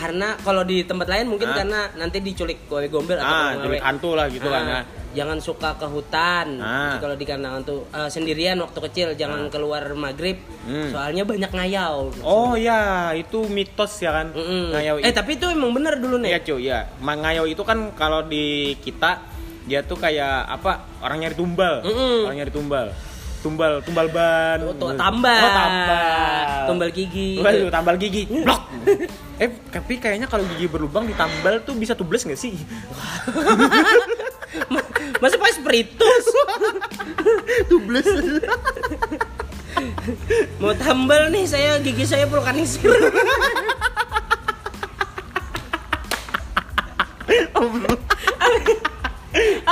karena kalau di tempat lain mungkin Ah. karena nanti diculik kowe gombel atau Ah, kowe culik ngawe. hantu lah gitu kan. Ah, ya. Jangan suka ke hutan. Ah. Kalau di kandangan tuh eh, sendirian waktu kecil jangan keluar maghrib. Hmm. Soalnya banyak ngayau. Oh ya, itu mitos ya kan. Mm-mm. Ngayau Eh tapi itu emang bener dulu Iya nih. cuy, ya. Mangayau itu kan kalau di kita dia tuh kayak apa? Orang nyari tumbal. Mm-mm. Orang nyari tumbal. Tumbal, tumbal ban. Oh, tambal. Oh, tambal. Tumbal gigi. Waduh, tambal gigi. Blok. eh, tapi kayaknya kalau gigi berlubang ditambal tuh bisa tubles nggak sih? Masa pas spiritus? tubles. Mau tambal nih saya gigi saya vulkanisir.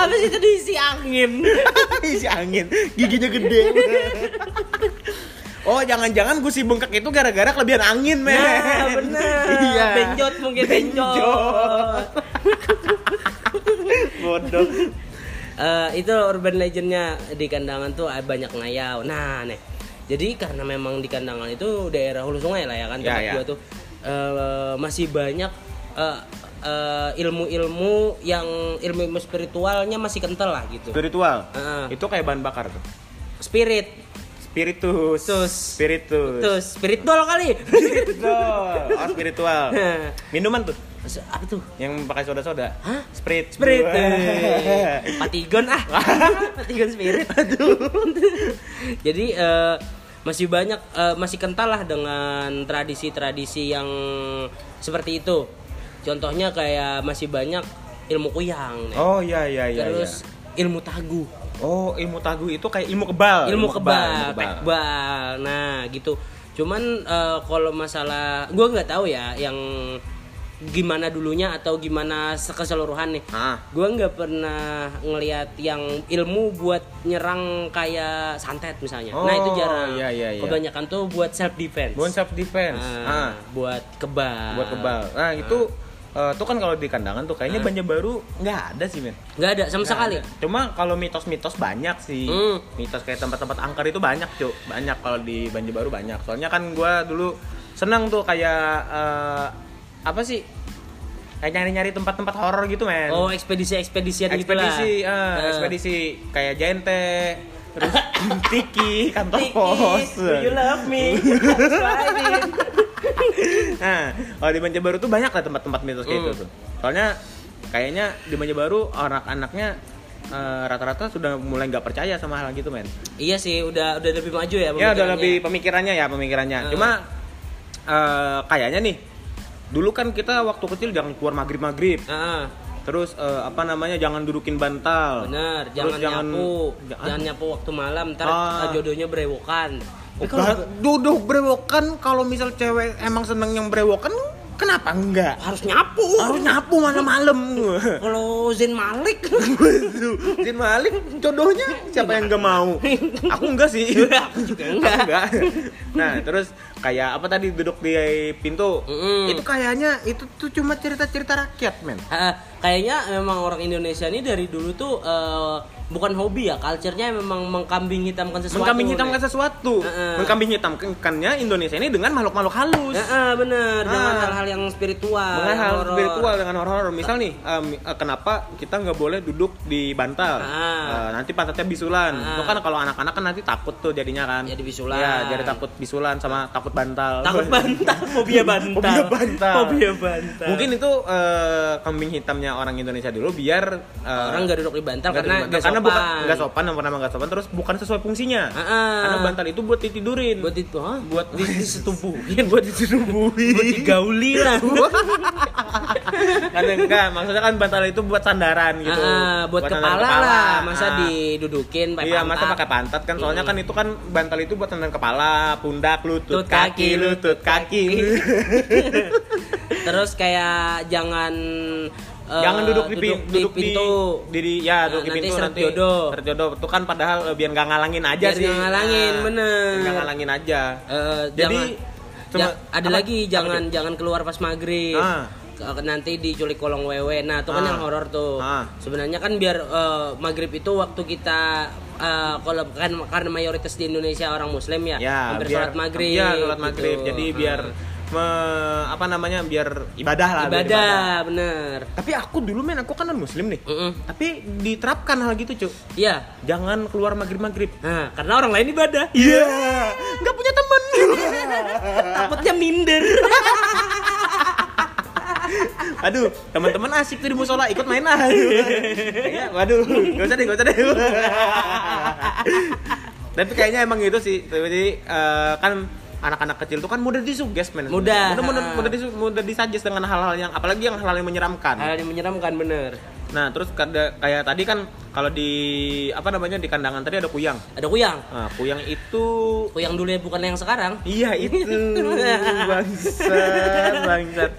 Sih itu diisi angin? Isi angin, giginya gede. Oh, jangan-jangan gusi bengkak itu gara-gara kelebihan angin, men. Nah, bener. Iya. Benjot mungkin benjot. Bodoh. Eh, itu urban legendnya di kandangan tuh ada banyak ngayau. Nah, nih. Jadi karena memang di kandangan itu daerah hulu sungai lah ya kan Ya, tempat ya. gua tuh eh, masih banyak eh, eh, ilmu-ilmu yang ilmu-ilmu spiritualnya masih kental lah gitu. Spiritual. Heeh. Itu kayak bahan bakar tuh. Spirit, Spiritus. Tus. Spiritus. tuh spiritual kali. Spiritual. Oh, spiritual. Minuman tuh Apa tuh? yang pakai soda-soda. Hah? Sprit. Spirit. eh. Patigon ah. Patigon spirit. Jadi eh, masih banyak eh, masih kental lah dengan tradisi-tradisi yang seperti itu. Contohnya kayak masih banyak ilmu kuyang nih. Oh iya iya iya. Terus iya. ilmu tagu. Oh, ilmu tagu itu kayak ilmu kebal. ilmu kebal, ilmu kebal. pekbal. Nah, gitu. Cuman eh, kalau masalah gua nggak tahu ya yang gimana dulunya atau gimana keseluruhan nih. Ah. Gua nggak pernah ngelihat yang ilmu buat nyerang kayak santet misalnya. nah, itu Oh, jarang. iya, iya, iya. Kebanyakan tuh buat self defense. Buat self defense. Ah, Ah, buat kebal. buat kebal. Nah, itu eh, tuh kan kalau di kandangan tuh kayaknya Banjar Baru nggak ada sih, men. Nggak ada sama Nggak sekali. ada. Cuma kalau mitos-mitos banyak sih. Hmm. Mitos kayak tempat-tempat angker itu banyak, Cuk. Banyak kalau di Banjarbaru banyak. Soalnya kan gua dulu senang tuh kayak eh, apa sih? Kayak nyari-nyari tempat-tempat horor gitu, men. Oh, ekspedisi-ekspedisian gitu lah. ekspedisi, ah, Eh. ekspedisi kayak Jente, terus Tiki, kantor Tiki, pos. do you love me? Nah, kalau di Banjarbaru tuh banyak lah tempat-tempat mitos kayak gitu Hmm. tuh. Soalnya kayaknya di Banjarbaru anak-anaknya eh, rata-rata sudah mulai nggak percaya sama hal gitu, men. Iya sih, udah udah lebih maju ya. Ya udah lebih pemikirannya ya pemikirannya. Hmm. Cuma eh, kayaknya nih dulu kan kita waktu kecil jangan keluar maghrib maghrib. Ah, Terus eh, apa namanya jangan dudukin bantal. bener. Terus Jangan, nyapu, jangan- jangan nyapu waktu malam. Ntar Ah. eh, jodohnya berewokan. Tapi Oh, kalau duduk brewokan kalau misal cewek emang seneng yang brewokan Kenapa enggak? Harus nyapu. Harus nyapu malam-malam. Kalau Zain Malik Jin Malik jodohnya siapa yang nggak mau? Aku enggak sih. Aku juga enggak. Aku enggak. Nah, terus kayak apa tadi duduk di pintu. Mm-mm. Itu kayaknya itu tuh cuma cerita-cerita rakyat, men. Kayaknya memang orang Indonesia ini dari dulu tuh eh, bukan hobi ya, culture-nya memang mengkambing hitamkan sesuatu. Mengkambing hitamkan sesuatu. Heeh. Mengkambing hitamkannya Indonesia ini dengan makhluk-makhluk halus. Eh, bener, dengan Ah. hal-hal yang spiritual. Dengan hal horor. spiritual dengan horor. Misal nih, eh, kenapa kita nggak boleh duduk di bantal? Ah. Eh, nanti pantatnya bisulan. Ah. Itu kan kalau anak-anak kan nanti takut tuh jadinya kan. Jadi bisulan. Iya, jadi takut bisulan sama takut bantal. Takut bantal, fobia bantal. Fobia bantal. Fobia bantal. Mungkin itu eh, kambing hitamnya orang Indonesia dulu biar eh, orang nggak duduk di bantal karena di bantal. nggak karena sopan. bukan nggak sopan yang pertama nggak sopan terus bukan sesuai fungsinya. Ah, ah. Karena bantal itu buat ditidurin. buat itu, hah? buat di, disetubuhin, buat ditidurin. buat digauli lah. kan enggak maksudnya kan bantal itu buat sandaran gitu Ah, buat, sandaran kepala, lah, masa Ah. didudukin pakai iya masa pantat. pakai pantat kan soalnya kan itu kan bantal itu buat sandaran kepala pundak lutut Tut kaki, lutut kaki Terus kayak jangan eh, jangan duduk di, duduk di pintu. di, di- ya Nah, duduk di nanti pintu seret nanti jodoh. jodoh itu kan padahal eh, biar nggak ngalangin aja Biar sih nggak ngalangin, Ah, bener. nggak ngalangin aja Eh, jadi jangan, cuma- ya, ada apa- lagi apa jangan tuh? jangan keluar pas maghrib. Ah. Nanti diculik kolong wewe. Nah, itu kan Ah. yang horor tuh. Ah. Sebenarnya kan biar eh, maghrib itu waktu kita eh, kalau kan karena mayoritas di Indonesia orang muslim ya, ya hampir biar sholat maghrib. ya sholat maghrib gitu. jadi biar me- apa namanya biar ibadah lah biar ibadah, bener. Tapi aku dulu men, aku kan non muslim nih. Mm-mm. Tapi diterapkan hal gitu cuy. Iya. Jangan keluar maghrib maghrib. Nah, karena orang lain ibadah. Iya. Nggak punya temen. Takutnya minder. Aduh, teman-teman asik tuh di musola ikut main ah. ya, waduh, gak usah deh, gak usah deh. Tapi kayaknya emang gitu sih. Jadi eh, kan anak-anak kecil tuh kan mudah disuges men. Mudah. Mudah mudah, mudah, disu- mudah disuggest dengan hal-hal yang apalagi yang hal-hal yang menyeramkan. Hal yang menyeramkan bener. Nah, terus kada- kayak tadi kan kalau di apa namanya di kandangan tadi ada kuyang. Ada kuyang. Nah, kuyang itu Kuyang dulu ya bukan yang sekarang. Iya itu bangsat bangsat.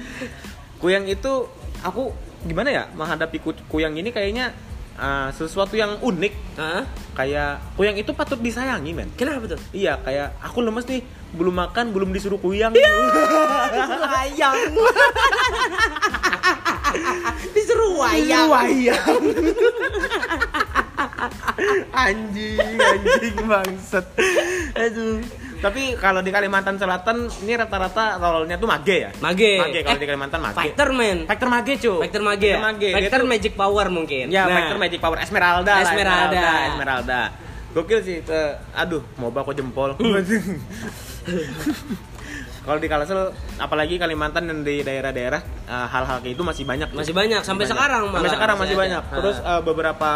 Kuyang itu aku gimana ya menghadapi ku- kuyang ini kayaknya uh, sesuatu yang unik. Hah? Kayak kuyang itu patut disayangi men. Kenapa tuh? Iya kayak aku lemes nih belum makan belum disuruh kuyang. Wayang. Disuruh wayang. Wayang. anjing anjing bangsat. Aduh. Tapi kalau di Kalimantan Selatan ini rata-rata role-nya tuh mage ya. Mage. Mage kalau Eh, di Kalimantan mage. Fighter man. Factor mage cu. Factor mage. ya? Factor mage. Factor tuh- magic power mungkin. Ya, Nah, Factor Magic Power Esmeralda lah, Esmeralda. Esmeralda. Gokil sih. eh, aduh, mau aku jempol. Kalau di Kalsel, apalagi Kalimantan dan di daerah-daerah eh, hal-hal kayak itu masih banyak. Masih banyak sampai Banyak. sekarang Sampai malah sekarang masih banyak. Ah. Terus eh, beberapa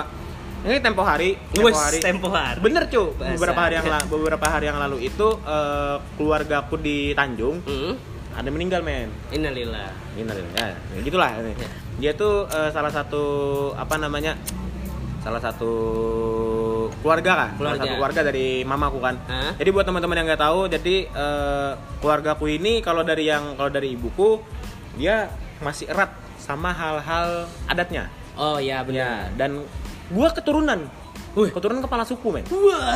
ini tempo hari, tempo hari. tempo hari. Bener cu, Bahasa. beberapa hari yang lalu, beberapa hari yang lalu itu eh, keluarga aku di Tanjung Hmm. ada meninggal men. Innalillah. Innalillah. Ya, ya gitulah. ini. Ya. Dia tuh eh, salah satu apa namanya? Salah satu keluarga kan? Salah Keluarga. satu keluarga dari mamaku kan. Hah? Jadi buat teman-teman yang nggak tahu, jadi eh, keluargaku ini kalau dari yang kalau dari ibuku dia masih erat sama hal-hal adatnya. Oh ya Ya, benar. dan gua keturunan. Wih. Keturunan kepala suku, men.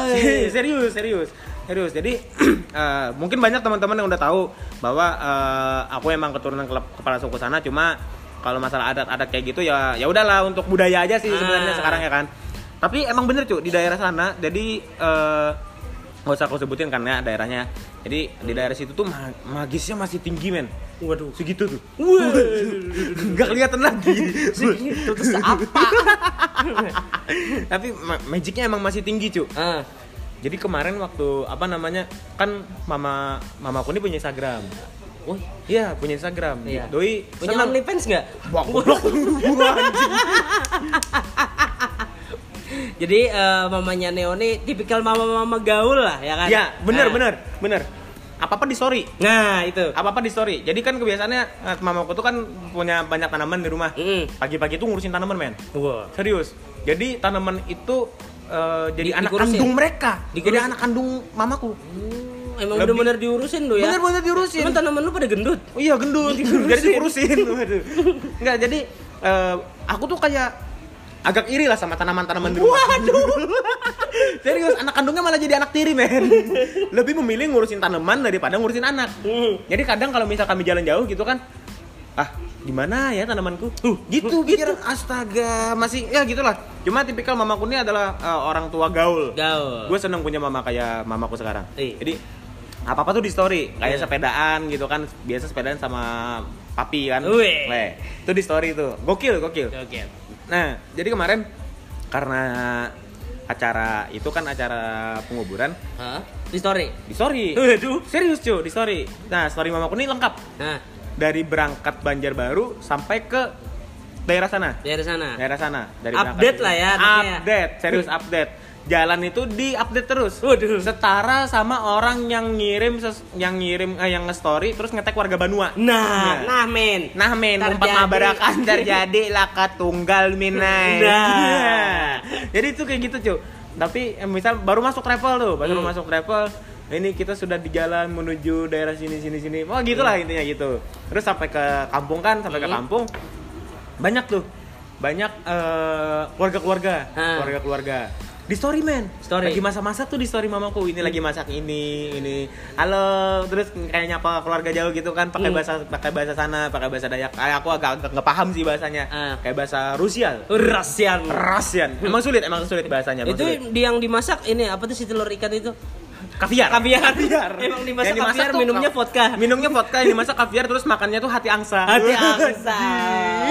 Serius serius serius jadi eh, mungkin banyak teman-teman yang udah tahu bahwa eh, aku emang keturunan kepala suku sana cuma kalau masalah adat-adat kayak gitu ya ya udahlah untuk budaya aja sih sebenarnya Ah. sekarang ya kan tapi emang bener cuy di daerah sana jadi eh, nggak usah aku sebutin ya daerahnya jadi di daerah situ tuh ma- magisnya masih tinggi men Waduh. segitu tuh nggak kelihatan lagi Segitu terus apa? tapi ma- magicnya emang masih tinggi cuy ah. Jadi kemarin waktu apa namanya kan mama mamaku ini punya Instagram. Woi, Iya punya Instagram. Iya. Doi punya senang. OnlyFans nggak? Wah, goblok. Jadi eh, mamanya Neo nih tipikal mama-mama gaul lah ya kan? ya bener Nah. bener bener. Apa apa di story. Nah itu. Apa apa di story. Jadi kan kebiasaannya eh, mamaku tuh kan punya banyak tanaman di rumah. Mm. Pagi-pagi tuh ngurusin tanaman men. Wah. Serius. Jadi tanaman itu eh, jadi Di- anak dikurusin? kandung mereka. Dikurusin? Jadi anak kandung mamaku. emang Lebih- bener-bener diurusin lu ya. Bener-bener diurusin. Emang tanaman lu pada gendut. Oh iya gendut, jadi diurusin. Waduh. Enggak, jadi eh, aku tuh kayak agak iri lah sama tanaman-tanaman di rumah. Waduh. Serius, anak kandungnya malah jadi anak tiri, men. Lebih memilih ngurusin tanaman daripada ngurusin anak. Jadi kadang kalau misal kami jalan jauh gitu kan, ah gimana ya tanamanku? Tuh, gitu pikiran astaga, masih ya gitulah. Cuma tipikal mamaku ini adalah eh, orang tua gaul. Gaul. Gue seneng punya mama kayak mamaku sekarang. Iya. Jadi apa apa tuh di story, kayak Iya. sepedaan gitu kan, biasa sepedaan sama papi kan. Weh, itu di story tuh. Gokil, gokil. Oke. Nah, jadi kemarin karena acara itu kan acara penguburan Hah? Di story. di story. Waduh. Serius cuy, di story. Nah, story mamaku ini lengkap Nah, dari berangkat Banjarbaru sampai ke daerah sana. dari sana. Daerah sana dari Update lah ya, ya. Update, serius update. Jalan itu di update terus. Waduh. Setara sama orang yang ngirim ses- yang ngirim eh, yang nge-story terus ngetek warga Banua. Nah, nah men. Nah men, tempat mabarakan terjadi laka tunggal minai. Nah. Jadi itu kayak gitu cuy. Tapi eh, misal baru masuk travel tuh, baru Hmm. masuk travel. Ini kita sudah di jalan menuju daerah sini sini sini. Oh gitulah intinya gitu. Terus sampai ke kampung kan, sampai ke Hmm. kampung banyak tuh, banyak eh, keluarga-keluarga, Ah. keluarga-keluarga. Di story men, Story. lagi masa-masa tuh di story mamaku. Ini lagi masak ini, ini. Halo, terus kayak nyapa keluarga jauh gitu kan, pakai Hmm. bahasa pakai bahasa sana, pakai bahasa Dayak. Kayak aku agak agak nggak paham sih bahasanya. Ah. Kayak bahasa Rusia. Rasian. Rasian. Emang sulit, emang sulit bahasanya. emang Itu sulit. di yang dimasak ini apa tuh si telur ikan itu? Kaviar. Kaviar. Kaviar. Emang dimasak Yang kaviar, tuh minumnya ka- vodka. Minumnya vodka, yang dimasak kaviar terus makannya tuh hati angsa. Hati angsa.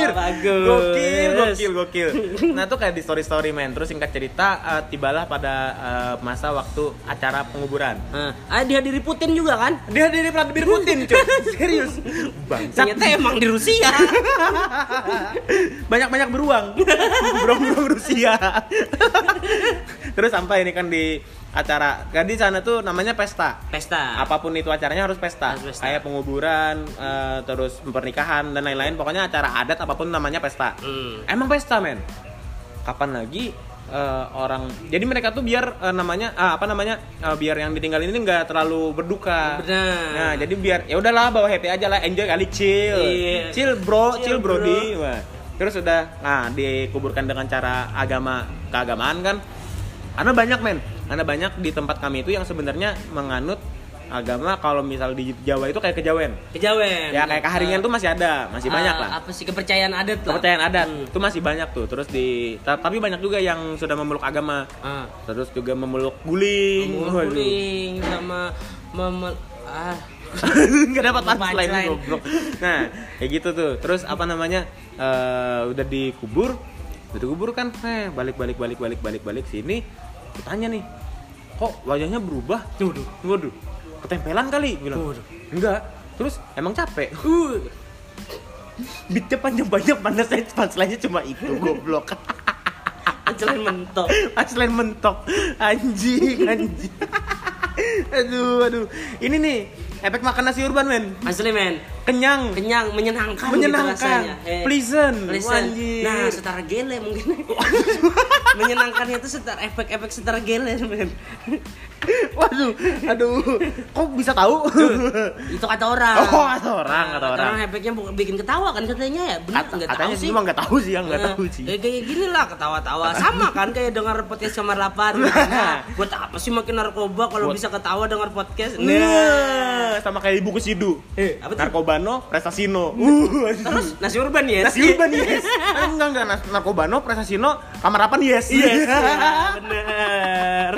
Bagus. Gokil, gokil, gokil. Nah, tuh kayak di story-story men. Terus singkat cerita eh, tibalah pada eh, masa waktu acara penguburan. Ah, dihadiri Putin juga kan? Dia dari Vladimir Putin, cuy. Serius. Bangsat. Ternyata emang di Rusia. Banyak-banyak beruang. Beruang-beruang Rusia. Terus sampai ini kan di acara kan di sana tuh namanya pesta. Pesta. Apa pun itu acaranya harus pesta. Harus pesta. Kayak penguburan, eh, terus pernikahan dan lain-lain. Pokoknya acara adat apa pun namanya pesta. Hmm. Emang pesta, men. Kapan lagi eh, orang jadi mereka tuh biar eh, namanya ah, apa namanya eh, biar yang ditinggalin ini nggak terlalu berduka. Benar. Nah, jadi biar ya udahlah bawa happy aja lah, enjoy kali chill. Iya. Chill, bro, Chill, chill, brody. Wah. Terus udah nah dikuburkan dengan cara agama keagamaan kan. Karena banyak men, karena banyak di tempat kami itu yang sebenarnya menganut agama kalau misal di Jawa itu kayak kejawen. Kejawen. Ya kayak keharingan tuh masih ada, masih banyak Ah, lah. Apa sih kepercayaan adat lah? Kepercayaan adat Hmm. itu masih banyak tuh. Terus di ta- tapi banyak juga yang sudah memeluk agama. Ah. Terus juga memeluk guling. Waduh. Guling sama memel ah nggak dapat punchline Punchline. goblok. Nah, kayak gitu tuh. Terus apa namanya? eh, udah dikubur, udah dikubur kan? Eh, balik balik balik balik balik balik sini. Kutanya nih, kok wajahnya berubah? Waduh, waduh. Ketempelan kali bilang. Waduh. Enggak. Terus emang capek. uh Beatnya panjang-panjang mana saya punchline-nya cuma itu goblok. Ancelin mentok. Punchline mentok. Anjing, anjing. aduh, aduh. Ini nih, efek makan nasi urban, men. Asli men, Kenyang. kenyang, menyenangkan, Menyenangkan. gitu rasanya. Eh, Pleasant. pleasant. Anjir. Nah, setara gele mungkin. Menyenangkannya itu setara efek-efek setara gele men. Waduh, aduh. Kok bisa tahu? itu kata orang. Oh, kata orang, kata orang. Karena efeknya bikin ketawa kan katanya ya. Benar Kata- nggak katanya tahu sih emang nggak tahu sih, yang nggak Eh, tahu sih. eh, kayak gini lah ketawa-tawa sama kan kayak dengar podcast kamar 8 nah, buat apa sih makin narkoba kalau bisa ketawa dengar podcast Nah, sama kayak ibu kesidu. Eh, apa tuh? Narkobano, prestasiano. Uh, terus nasi urban ya Nasi urban yes. Eh, enggak enggak Nas- narkobano, prestasiano, kamar 8 yes. Yes, ya, bener.